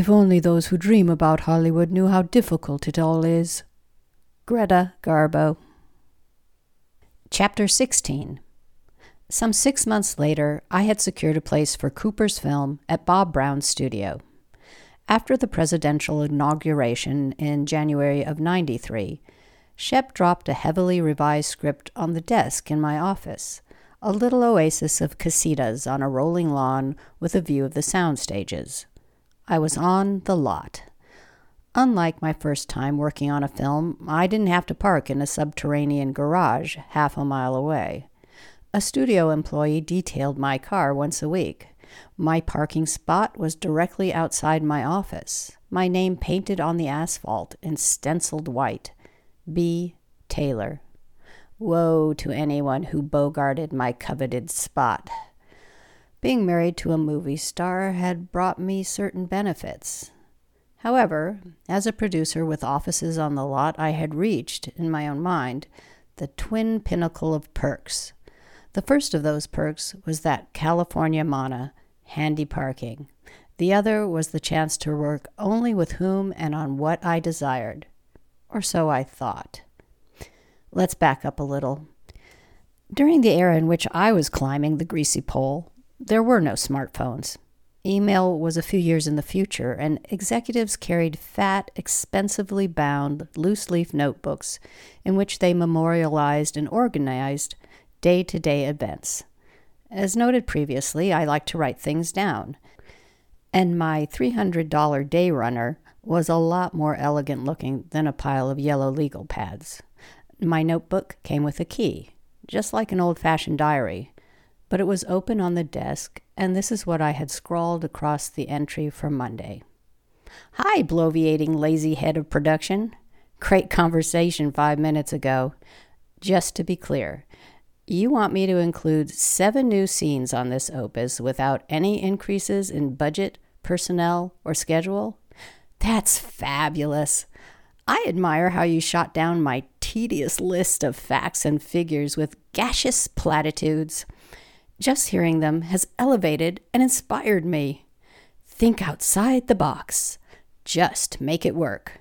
If only those who dream about Hollywood knew how difficult it all is. Greta Garbo. Chapter 16 Some six months later, I had secured a place for Cooper's film at Bob Brown's studio. After the presidential inauguration in January of 93, Shep dropped a heavily revised script on the desk in my office, a little oasis of casitas on a rolling lawn with a view of the sound stages. I was on the lot. Unlike my first time working on a film, I didn't have to park in a subterranean garage half a mile away. A studio employee detailed my car once a week. My parking spot was directly outside my office, my name painted on the asphalt in stenciled white B. Taylor. Woe to anyone who bogarted my coveted spot. Being married to a movie star had brought me certain benefits. However, as a producer with offices on the lot, I had reached, in my own mind, the twin pinnacle of perks. The first of those perks was that California mana, handy parking. The other was the chance to work only with whom and on what I desired. Or so I thought. Let's back up a little. During the era in which I was climbing the greasy pole, there were no smartphones. Email was a few years in the future, and executives carried fat, expensively bound, loose leaf notebooks in which they memorialized and organized day to day events. As noted previously, I like to write things down, and my $300 day runner was a lot more elegant looking than a pile of yellow legal pads. My notebook came with a key, just like an old fashioned diary, but it was open on the desk, and this is what I had scrawled across the entry for Monday. Hi, bloviating lazy head of production. Great conversation five minutes ago. Just to be clear, you want me to include seven new scenes on this opus without any increases in budget, personnel, or schedule? That's fabulous. I admire how you shot down my tedious list of facts and figures with gaseous platitudes. Just hearing them has elevated and inspired me. Think outside the box. Just make it work.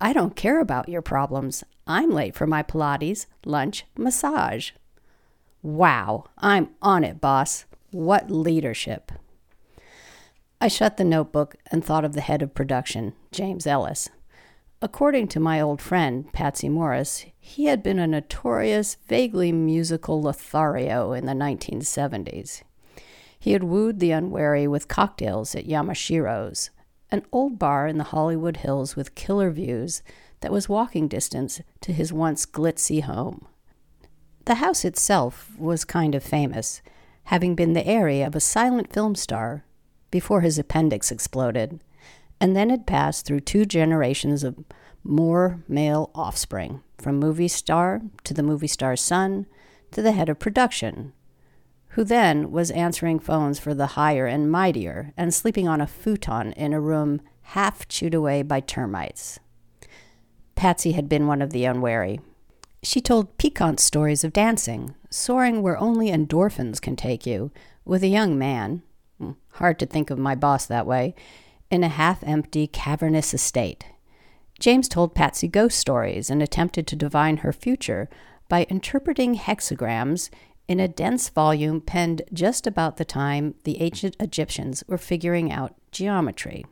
I don't care about your problems. I'm late for my Pilates, lunch, massage. Wow, I'm on it, boss. What leadership. I shut the notebook and thought of the head of production, James Ellis. According to my old friend, Patsy Morris, he had been a notorious, vaguely musical Lothario in the 1970s. He had wooed the unwary with cocktails at Yamashiro's, an old bar in the Hollywood Hills with killer views that was walking distance to his once glitzy home. The house itself was kind of famous, having been the area of a silent film star before his appendix exploded and then had passed through two generations of more male offspring, from movie star to the movie star's son to the head of production, who then was answering phones for the higher and mightier and sleeping on a futon in a room half chewed away by termites. Patsy had been one of the unwary. She told piquant stories of dancing, soaring where only endorphins can take you, with a young man. Hmm, hard to think of my boss that way in a half empty, cavernous estate. James told Patsy ghost stories and attempted to divine her future by interpreting hexagrams in a dense volume penned just about the time the ancient Egyptians were figuring out geometry.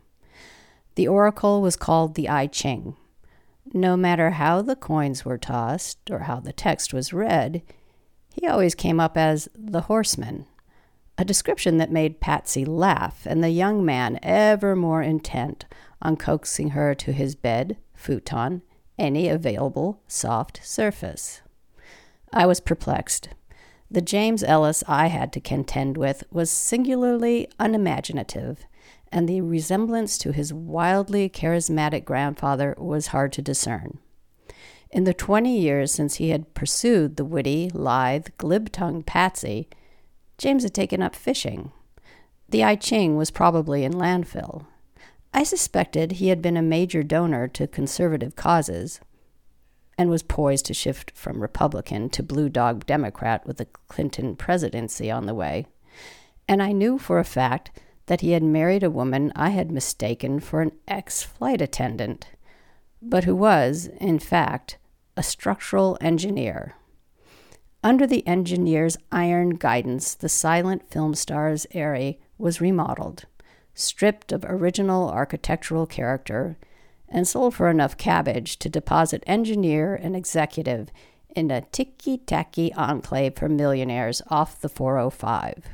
The oracle was called the I Ching. No matter how the coins were tossed or how the text was read, he always came up as the horseman a description that made Patsy laugh, and the young man ever more intent on coaxing her to his bed, futon, any available soft surface. I was perplexed. The James Ellis I had to contend with was singularly unimaginative, and the resemblance to his wildly charismatic grandfather was hard to discern. In the twenty years since he had pursued the witty, lithe, glib tongued Patsy, James had taken up fishing. The I Ching was probably in landfill. I suspected he had been a major donor to conservative causes and was poised to shift from Republican to Blue Dog Democrat with the Clinton presidency on the way. And I knew for a fact that he had married a woman I had mistaken for an ex flight attendant, but who was, in fact, a structural engineer. Under the engineer's iron guidance, the silent film star's Eyrie was remodeled, stripped of original architectural character, and sold for enough cabbage to deposit engineer and executive in a ticky tacky enclave for millionaires off the 405.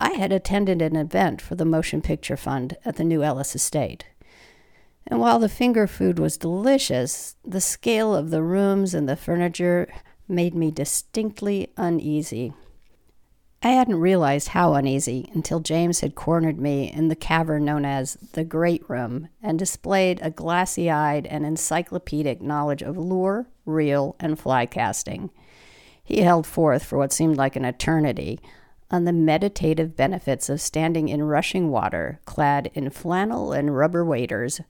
I had attended an event for the Motion Picture Fund at the New Ellis Estate. And while the finger food was delicious, the scale of the rooms and the furniture made me distinctly uneasy. I hadn't realized how uneasy until James had cornered me in the cavern known as the Great Room and displayed a glassy eyed and encyclopedic knowledge of lure, reel, and fly casting. He held forth for what seemed like an eternity on the meditative benefits of standing in rushing water, clad in flannel and rubber waders.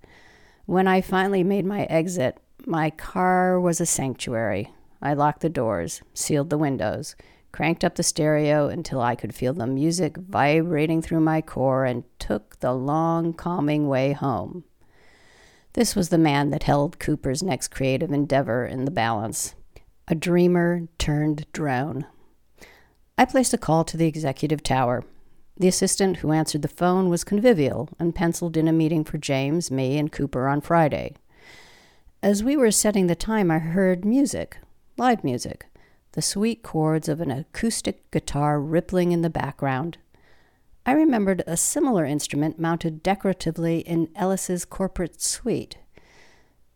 When I finally made my exit, my car was a sanctuary. I locked the doors, sealed the windows, cranked up the stereo until I could feel the music vibrating through my core, and took the long, calming way home. This was the man that held Cooper's next creative endeavor in the balance a dreamer turned drone. I placed a call to the executive tower. The assistant who answered the phone was convivial and penciled in a meeting for James, me, and Cooper on Friday. As we were setting the time, I heard music, live music, the sweet chords of an acoustic guitar rippling in the background. I remembered a similar instrument mounted decoratively in Ellis's corporate suite.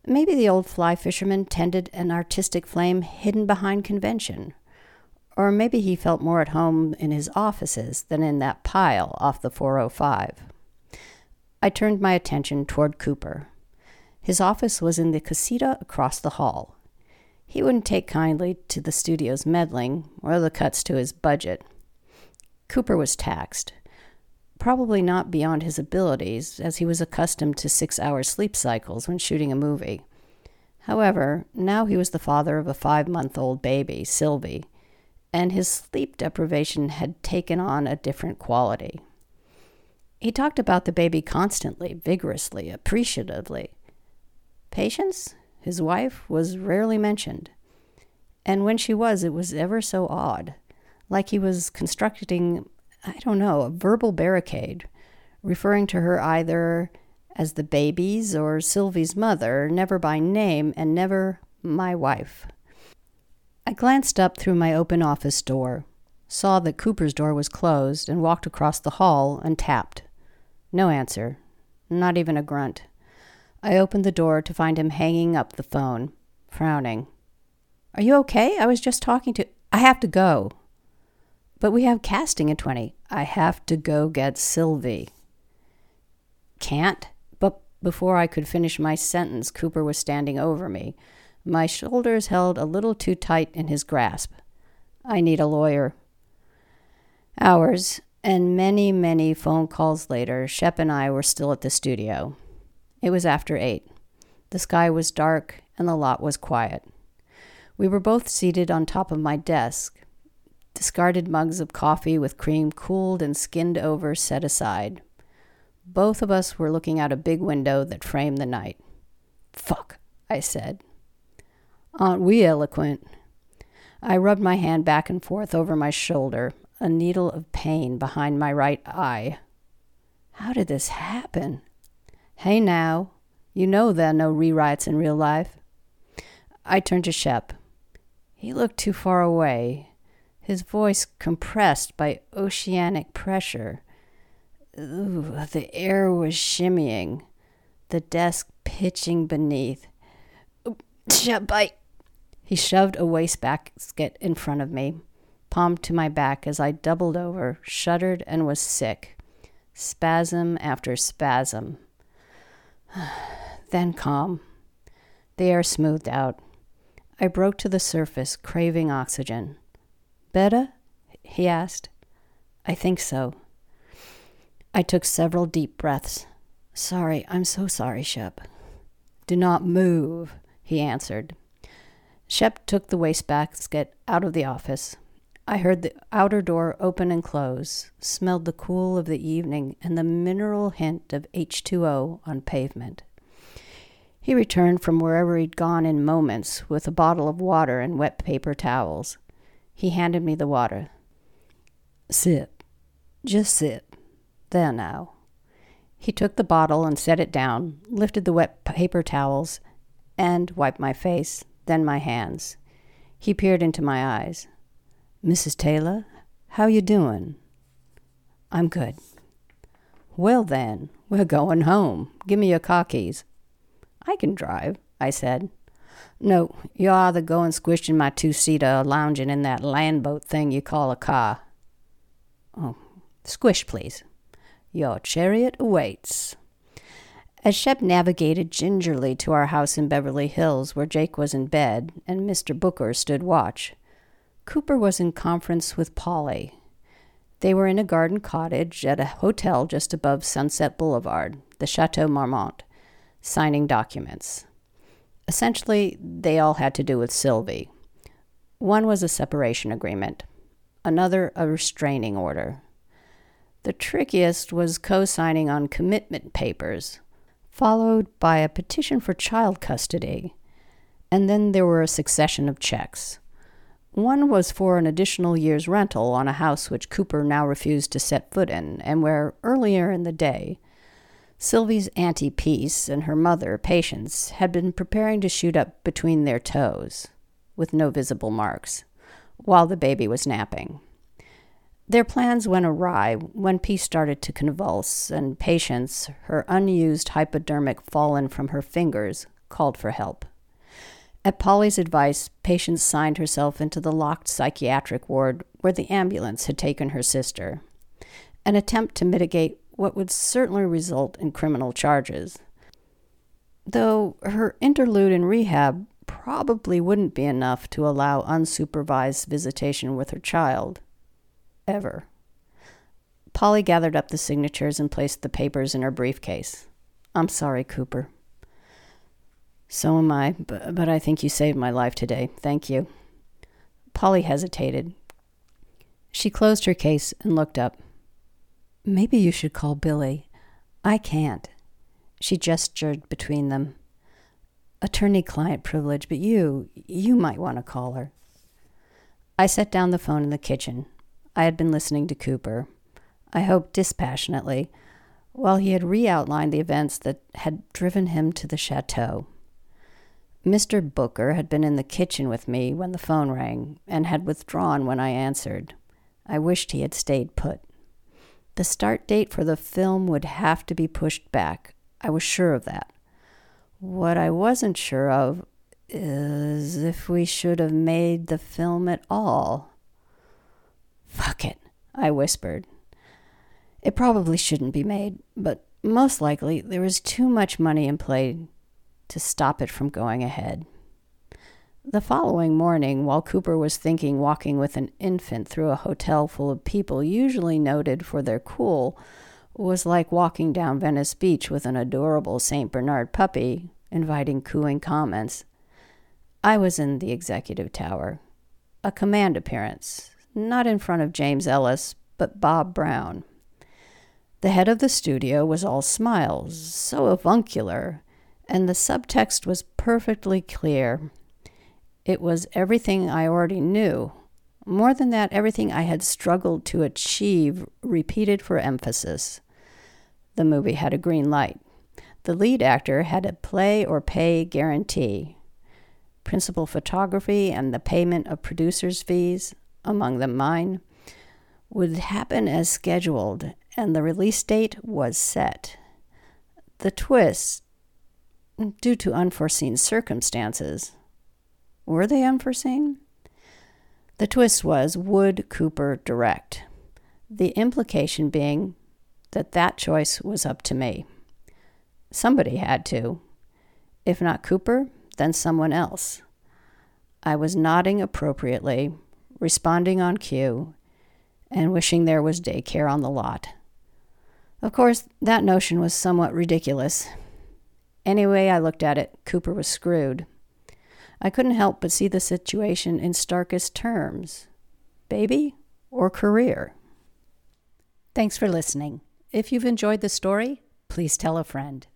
Maybe the old fly fisherman tended an artistic flame hidden behind convention. Or maybe he felt more at home in his offices than in that pile off the 405. I turned my attention toward Cooper. His office was in the casita across the hall. He wouldn't take kindly to the studio's meddling or the cuts to his budget. Cooper was taxed, probably not beyond his abilities, as he was accustomed to six hour sleep cycles when shooting a movie. However, now he was the father of a five month old baby, Sylvie, and his sleep deprivation had taken on a different quality. He talked about the baby constantly, vigorously, appreciatively. Patience, his wife, was rarely mentioned. And when she was, it was ever so odd, like he was constructing I don't know, a verbal barricade, referring to her either as the baby's or Sylvie's mother, never by name, and never my wife. I glanced up through my open office door, saw that Cooper's door was closed, and walked across the hall and tapped. No answer, not even a grunt. I opened the door to find him hanging up the phone, frowning. Are you okay? I was just talking to. I have to go. But we have casting at 20. I have to go get Sylvie. Can't? But before I could finish my sentence, Cooper was standing over me. My shoulders held a little too tight in his grasp. I need a lawyer. Hours and many, many phone calls later, Shep and I were still at the studio. It was after eight. The sky was dark and the lot was quiet. We were both seated on top of my desk, discarded mugs of coffee with cream cooled and skinned over set aside. Both of us were looking out a big window that framed the night. Fuck, I said. Aren't we eloquent? I rubbed my hand back and forth over my shoulder, a needle of pain behind my right eye. How did this happen? Hey now, you know there are no rewrites in real life. I turned to Shep. He looked too far away, his voice compressed by oceanic pressure. Ooh, the air was shimmying, the desk pitching beneath. Shep, bite. He shoved a wastebasket in front of me, palm to my back as I doubled over, shuddered, and was sick. Spasm after spasm. then calm. The air smoothed out. I broke to the surface, craving oxygen. Better? he asked. I think so. I took several deep breaths. Sorry, I'm so sorry, Shep. Do not move, he answered. Shep took the wastebasket out of the office. I heard the outer door open and close, smelled the cool of the evening and the mineral hint of H2O on pavement. He returned from wherever he'd gone in moments with a bottle of water and wet paper towels. He handed me the water. Sip. Just sip. There now. He took the bottle and set it down, lifted the wet paper towels, and wiped my face, then my hands. He peered into my eyes. Mrs. Taylor, how you doing? I'm good. Well then, we're going home. Give me your car keys. I can drive, I said. No, you're either going squished in my two seater or lounging in that land boat thing you call a car. Oh, squish, please. Your chariot awaits. As Shep navigated gingerly to our house in Beverly Hills, where Jake was in bed and Mr. Booker stood watch, Cooper was in conference with Polly. They were in a garden cottage at a hotel just above Sunset Boulevard, the Chateau Marmont, signing documents. Essentially, they all had to do with Sylvie. One was a separation agreement, another, a restraining order. The trickiest was co signing on commitment papers, followed by a petition for child custody, and then there were a succession of checks. One was for an additional year's rental on a house which Cooper now refused to set foot in, and where, earlier in the day, Sylvie's Auntie Peace and her mother, Patience, had been preparing to shoot up between their toes, with no visible marks, while the baby was napping. Their plans went awry when Peace started to convulse, and Patience, her unused hypodermic fallen from her fingers, called for help. At Polly's advice, Patience signed herself into the locked psychiatric ward where the ambulance had taken her sister, an attempt to mitigate what would certainly result in criminal charges. Though her interlude in rehab probably wouldn't be enough to allow unsupervised visitation with her child. Ever. Polly gathered up the signatures and placed the papers in her briefcase. I'm sorry, Cooper. So am I, but, but I think you saved my life today. Thank you. Polly hesitated. She closed her case and looked up. Maybe you should call Billy. I can't. She gestured between them. Attorney client privilege, but you, you might want to call her. I set down the phone in the kitchen. I had been listening to Cooper. I hoped dispassionately, while he had re outlined the events that had driven him to the chateau. Mr. Booker had been in the kitchen with me when the phone rang and had withdrawn when I answered. I wished he had stayed put. The start date for the film would have to be pushed back. I was sure of that. What I wasn't sure of is if we should have made the film at all. Fuck it, I whispered. It probably shouldn't be made, but most likely there was too much money in play to stop it from going ahead. The following morning, while Cooper was thinking walking with an infant through a hotel full of people usually noted for their cool was like walking down Venice Beach with an adorable St. Bernard puppy inviting cooing comments, I was in the executive tower. A command appearance, not in front of James Ellis, but Bob Brown. The head of the studio was all smiles, so avuncular and the subtext was perfectly clear. It was everything I already knew. More than that, everything I had struggled to achieve, repeated for emphasis. The movie had a green light. The lead actor had a play or pay guarantee. Principal photography and the payment of producers' fees, among them mine, would happen as scheduled, and the release date was set. The twist due to unforeseen circumstances. Were they unforeseen? The twist was would Cooper direct? The implication being that that choice was up to me. Somebody had to. If not Cooper, then someone else. I was nodding appropriately, responding on cue, and wishing there was daycare on the lot. Of course, that notion was somewhat ridiculous, any way I looked at it, Cooper was screwed. I couldn't help but see the situation in starkest terms. baby, or career? Thanks for listening. If you've enjoyed the story, please tell a friend.